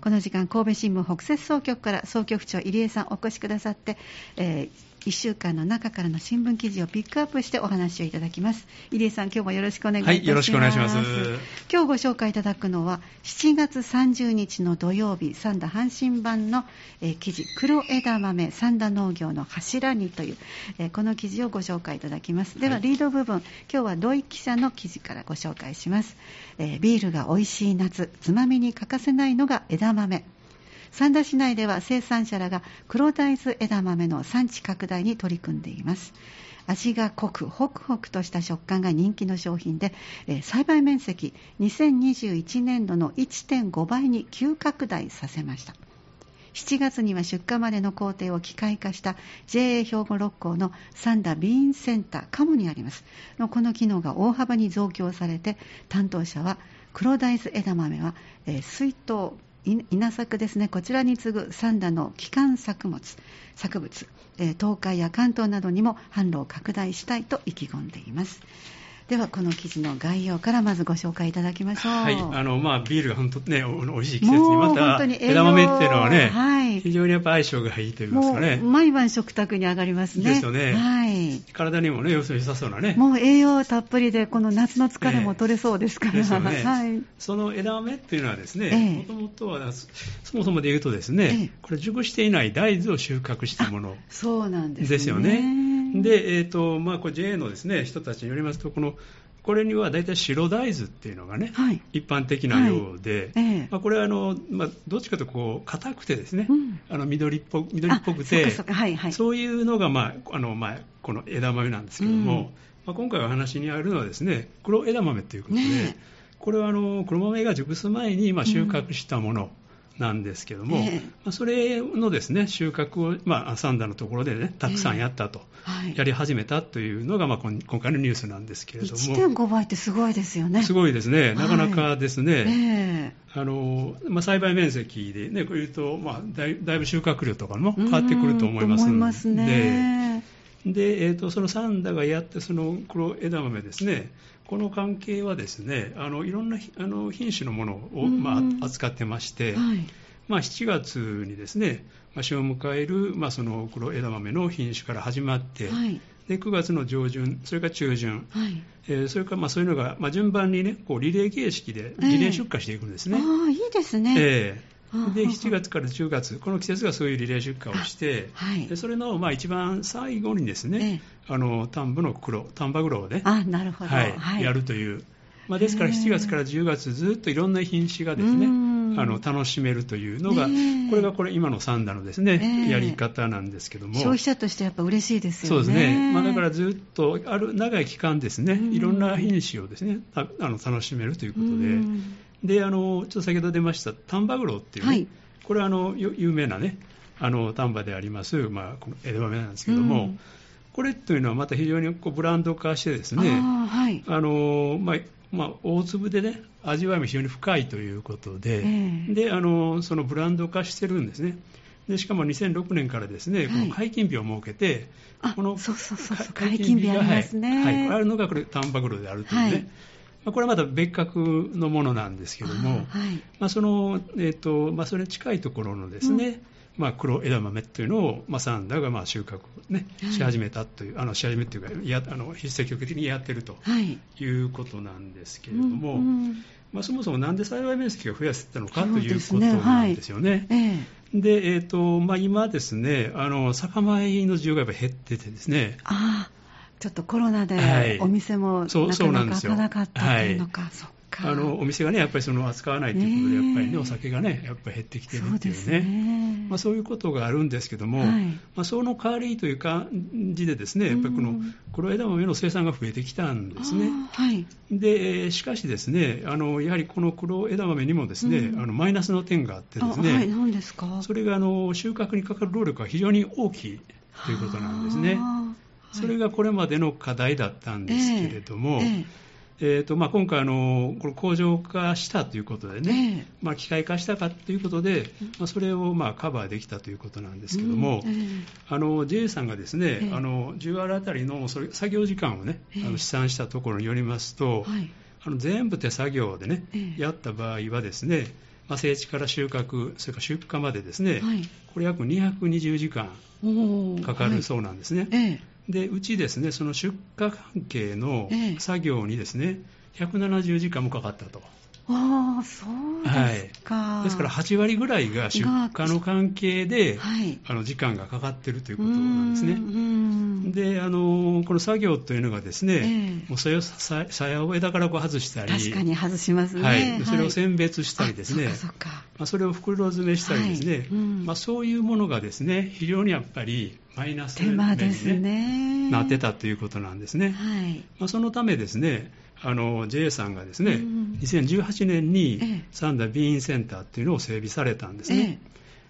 この時間神戸新聞北摂総局から総局長入江さんお越しくださって、えー1週間の中からの新聞記事をピックアップしてお話をいただきます。入江さん今日もよろしくお願いいたします、はい、よろしくお願いします。今日ご紹介いただくのは7月30日の土曜日三田阪神版の、えー、記事黒枝豆三田農業の柱にという、えー、この記事をご紹介いただきます。では、はい、リード部分今日は土井記者の記事からご紹介します、えー、ビールが美味しい夏つまみに欠かせないのが枝豆三田市内では生産者らが黒大豆枝豆の産地拡大に取り組んでいます。味が濃くホクホクとした食感が人気の商品で、え、栽培面積2021年度の1.5倍に急拡大させました。7月には出荷までの工程を機械化した JA 兵庫六甲の三田ビーンセンターカモにあります。のこの機能が大幅に増強されて担当者は黒大豆枝豆は、え、水筒稲作ですね。こちらに次ぐ三田の基幹作物作物、東海や関東などにも販路を拡大したいと意気込んでいます。ではこの記事の概要からまずご紹介いただきましょう。はい、あのまあビールが本当ね美味しい季節にまた枝豆っていうのはね、はい、非常にやっぱ相性がいいと言いますかね。毎晩食卓に上がりますね。ですよね。はい。体にもね良さそうなね。もう栄養たっぷりでこの夏の疲れも取れそうですから。えー、ね。はい。その枝豆っていうのはですね、もともとはそもそもで言うとですね、えー、これ熟していない大豆を収穫したもの。そうなんですね。ですよね。で、えーとまあ、これ JA のです、ね、人たちによりますと、このこれには大体白大豆っていうのがね、はい、一般的なようで、はい。ええ、まあ、これはあの、まあ、どっちかというとこう硬くてですね、うん、あの緑っぽ緑っぽくてそうはいはい、そういうのが、まああのまあ、この枝豆なんですけども、うん、まあ、今回お話にあるのはですね黒枝豆ということで、ね、これはあの黒豆が熟す前に、まあ、収穫したもの、うんなんですけども、えそれのですね収穫を、まあ、サンダのところでねたくさんやったと、えーはい、やり始めたというのが、まあ、今回のニュースなんですけれども。1.5倍ってすごいですよね。すごいですね。なかなかですね、はいえ。ー、あのまあ、栽培面積でねこういうと、まあ、だいだいぶ収穫量とかも変わってくると思いますので。で、えーと、そのサンダがやってその黒枝豆ですね。この関係はですねあのいろんなあの品種のものを、まあ、扱ってまして、はい、まあ、7月にですね、まあ、旬を迎える、まあ、その黒枝豆の品種から始まって、はい、で9月の上旬、それから中旬、はい、えー、それからまあそういうのが、まあ、順番にねこうリレー形式でリレー出荷していくんですね。えー、あいいですね、えーで7月から10月、この季節がそういうリレー出荷をして、はい、でそれのまあ一番最後にですね、ええ、あの丹部の黒、丹波黒をね、あなるほど、はいはい、やるという、まあ、ですから7月から10月、ずっといろんな品種がですね、あの楽しめるというのが、これがこれ今のサンダのですね、やり方なんですけども。消費者としてやっぱ嬉しいですよね。そうですね。まあ、だからずっとある長い期間ですね、いろんな品種をですね、あの楽しめるということで、であのちょっと先ほど出ました丹波黒っていうね、はい。これはあの有名なねあの丹波であります、まあ、この枝豆なんですけども、うん、これというのはまた非常にこうブランド化してですねあ、はい。あのまあまあ、大粒でね味わいも非常に深いということでえー、であのそのブランド化してるんですね。でしかも2006年からですね、はい、この解禁日を設けて、この解禁日ありますね、はい、はい、あるのがこれ丹波黒であるというね、はいまあ、これはまた別格のものなんですけども、はい。まあ、その、えーとまあ、それに近いところのですね、うん。まあ、黒枝豆というのを、まあ、サンダーがまあ収穫、ね、し始めたという、あのし始めというかやあの積極的にやってるとい。うことなんですけれども、うんうん、まあ、そもそもなんで栽培面積が増やせたのかということなんですよね。で、えーとまあ、今ですねあの酒米の需要がやっぱ減っててですねあちょっとコロナでお店もなかなか開かなかったというのか、はい。あのお店がねやっぱりその扱わないということで、やっぱりねお酒がねやっぱり減ってきてるっていうね、ね。まあ、そういうことがあるんですけども、はい、まあ、その代わりという感じでですねやっぱりこの黒枝豆の生産が増えてきたんですね。はい、でしかしですねあのやはりこの黒枝豆にもですね、うん、あのマイナスの点があってですね、はい、何ですか？それがあの収穫にかかる労力が非常に大きいということなんですね。それがこれまでの課題だったんですけれども、えーとまあ、今回あの、これ工場化したということでね、えー、まあ、機械化したかということで、まあ、それをまあカバーできたということなんですけども、うん。えー、あの JA さんがですね、えー、あの10割あたりのそれ作業時間をね、あの試算したところによりますと、はい、あの全部手作業でね、やった場合はですね、まあ、整地から収穫、それから出荷までですね、はい、これ約220時間かかるそうなんですね。はいええ、でうちですね、その出荷関係の作業にですね、170時間もかかったと。ああ、そうですか、はい、ですから8割ぐらいが出荷の関係で、はい、あの時間がかかっているということなんですね。であの、この作業というのがですね、えー、もうそれをさやを枝からこう外したり、確かに外しますね、はい、それを選別したりですね、はい、そまあ、それを袋詰めしたりですね、うん、まあ、そういうものがですね、非常にやっぱりマイナス面に、ね、ねなってたということなんですね。はい。まあ、そのためですね、あの JA さんがですね、うん、2018年に三田ビーンセンターっていうのを整備されたんですね。え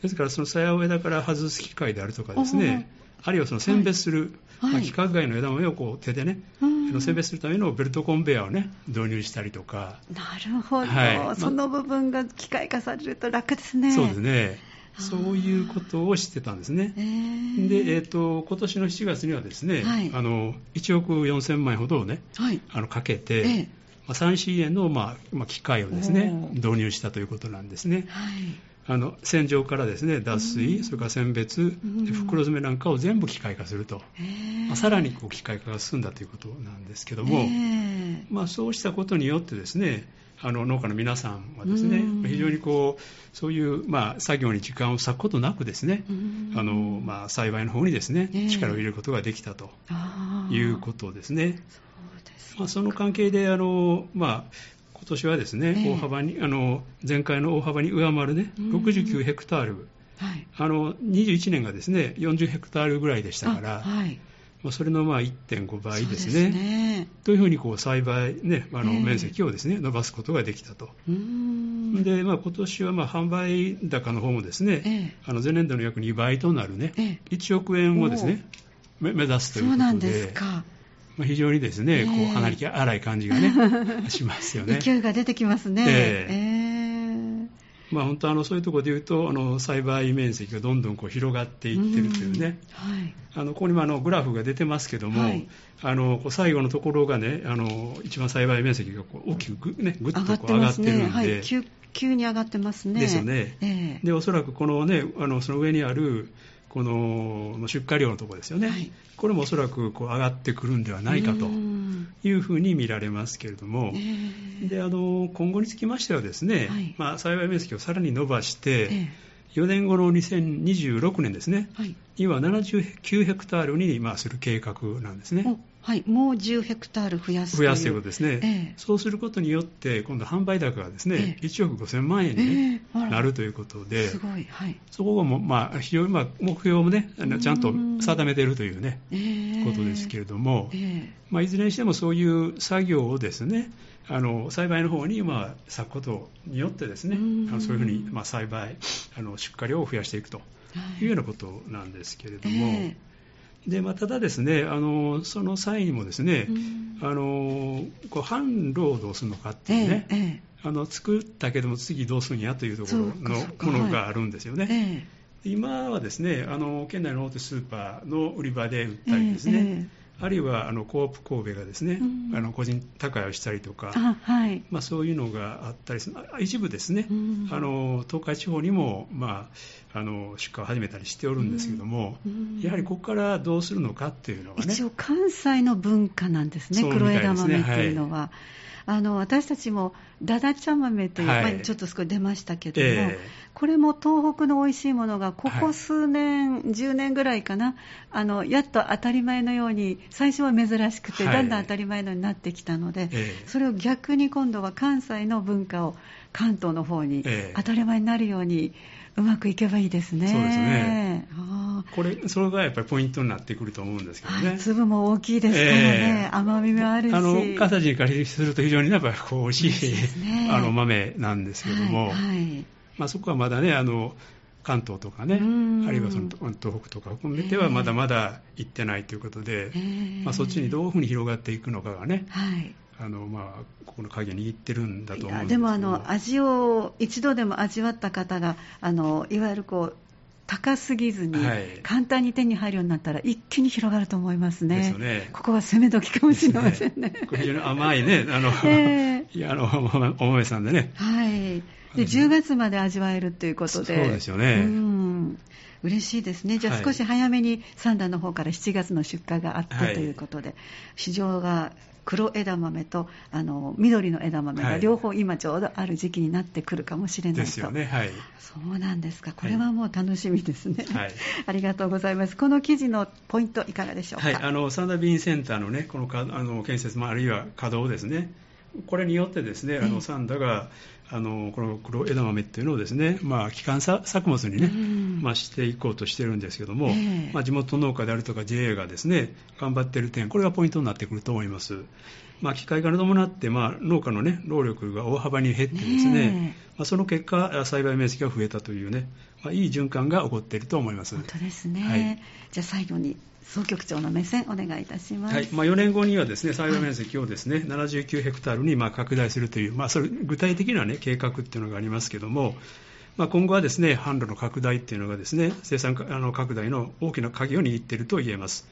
え、ですから、その鞘枝から外す機械であるとかですね、あるいはその選別する、はい、まあ、規格外の枝豆をこう手でね、はい、選別するためのベルトコンベヤーをね、導入したりとか。なるほど、はい、その部分が機械化されると楽ですね。そうですね。そういうことをしてたんですね。で、えーと、今年の7月にはですね、はい、あの1億4000万円ほどをね、はい、あのかけて、えー、まあ、3C 円の、まあまあ、機械をですね導入したということなんですね。はい。あの洗浄からですね脱水、それから選別、袋詰めなんかを全部機械化すると、まあ、さらにこう機械化が進んだということなんですけども、まあ、そうしたことによってですねあの農家の皆さんはですね、非常にこうそういう、まあ、作業に時間を割くことなくですね、あのまあ、栽培の方にですね、力を入れることができたということですね。そまあ、その関係であの、まあ、今年はですね、大幅にあの前回の大幅に上回るね69ヘクタール、はい、あの21年がですね40ヘクタールぐらいでしたから、はいまあ、それのまあ1.5倍ですね。すねというふうにこう栽培、ね、あの面積をですね、伸ばすことができたと。で、まあ、今年はまあ販売高の方もですね、えあの前年度の約2倍となるね、え1億円をですね、目指すということで。そうなんですか。まあ、非常にですね、こう離れ荒い感じがね、しますよね。勢いが出てきますね。えー、えーまあ、本当あのそういうところで言うとあの栽培面積がどんどんこう広がっていってるというね、はい、あのここにもあのグラフが出てますけども、はい、あのこう最後のところがねあの一番栽培面積がこう大きくぐ,、ね、ぐっとこう上がってるんで。はい、急に上がってますね。ですよね。えー、でおそらくこのねあのその上にあるこの出荷量のところですよね、はい、これもおそらくこう上がってくるんではないかというふうに見られますけれども、であの今後につきましてはですね、はい、まあ、栽培面積をさらに伸ばして、4年後の2026年ですね、はい、今79ヘクタールに、まあ、する計画なんですね。はい、もう10ヘクタール増やす増やすということですね、えー、そうすることによって、今度、販売高がですね、えー、1億5000万円に、ねえ。ー、なるということで、すごい。はい、そこがも、まあ、非常に、まあ、目標もね、ちゃんと定めているというね、ことですけれども、まあ、いずれにしてもそういう作業をですね、あの栽培の方に、まあ、咲くことによってですね、あのそういうふうに、まあ、栽培あの出荷量を増やしていくというようなことなんですけれども、でまあ、ただですねあの、その際にもですね、あのこう販路をどうするのかっていうね、ええ、あの作ったけども次どうするんやというところのものがあるんですよね。はいえ、今はですねあの県内の大手スーパーの売り場で売ったりですね、あるいはあのコープ神戸がですね、うん、あの個人高屋をしたりとか、はい。まあ、そういうのがあったりする。一部ですね、うん、あの東海地方にも、まあ、あの出荷を始めたりしておるんですけども、うん、やはりここからどうするのかっていうのはね。一応関西の文化なんですね、黒枝豆っていうのは。はいあの私たちもだだ茶豆という、はい、ちょっと少し出ましたけども、えー、これも東北の美味しいものがここ数年、はい、10年ぐらいかなあのやっと当たり前のように最初は珍しくて、はい、だんだん当たり前のようになってきたので、えー、それを逆に今度は関西の文化を関東の方に当たり前になるように、うまくいけばいいですね。そうですね。これ、それがやっぱりポイントになってくると思うんですけどね。はい、粒も大きいですからね、えー、甘みもあるし。あの、関西人からすると非常にやっぱりこう美味しい、ね、あの豆なんですけども、はい、はい、まあ、そこはまだね、あの、関東とかね、あるいはその東北とか含めてはまだまだ行ってないということで、えー、まあ、そっちにどういうふうに広がっていくのかがね、はい、あのまあ、ここの鍵を握ってるんだと思うんでもあの味を一度でも味わった方があのいわゆるこう高すぎずに、簡単に手に入るようになったら、一気に広がると思いますね。すねここは攻め時かもしれませんね。ね非常に甘いね、あの、えー、いやあのお豆さんでね。はい。で10月まで味わえるということで、そうですよね。うん嬉しいですね、じゃあ少し早めにサンダーの方から7月の出荷があってということで、はい、市場が黒枝豆とあの緑の枝豆が両方今ちょうどある時期になってくるかもしれないと、ですよね、はい、そうなんですか。これはもう楽しみですね、はい、ありがとうございます。この記事のポイントいかがでしょうか、はい、あのサンダービーンセンターのねこのかあの建設もあるいは稼働ですね。これによってですね、あのサンダがあのこの黒枝豆っていうのをですね、まあ、基幹作物にね、まあ、していこうとしてるんですけども、まあ、地元農家であるとか JA がですね頑張っている点、これがポイントになってくると思います。まあ、機械化に伴って、まあ、農家の、ね、労力が大幅に減ってですね、まあ、その結果、栽培面積が増えたというね、まあ、いい循環が起こっていると思います。本当ですね、はい、じゃあ最後に総局長の目線お願いいたします、はい。まあ、4年後にはですね栽培面積をですね、はい、79ヘクタールにまあ拡大するという、まあ、それ具体的な、ね、計画っていうのがありますけども、まあ、今後はですね販路の拡大っていうのがですね生産あの拡大の大きな鍵を握っていると言えます。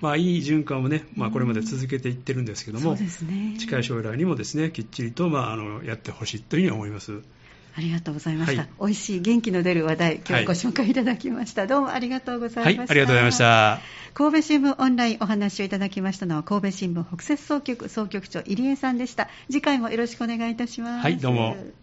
まあ、いい循環をね、まあ、これまで続けていってるんですけども、ね、近い将来にもですねきっちりと、まあ、あのやってほしいというふうに思います。ありがとうございました。はい、美味しい元気の出る話題、今日ご紹介いただきました。はい、どうもありがとうございました。はい、ありがとうございました。神戸新聞オンラインお話をいただきましたのは神戸新聞北摂総局総局長入江さんでした。次回もよろしくお願いいたします。はい、どうも。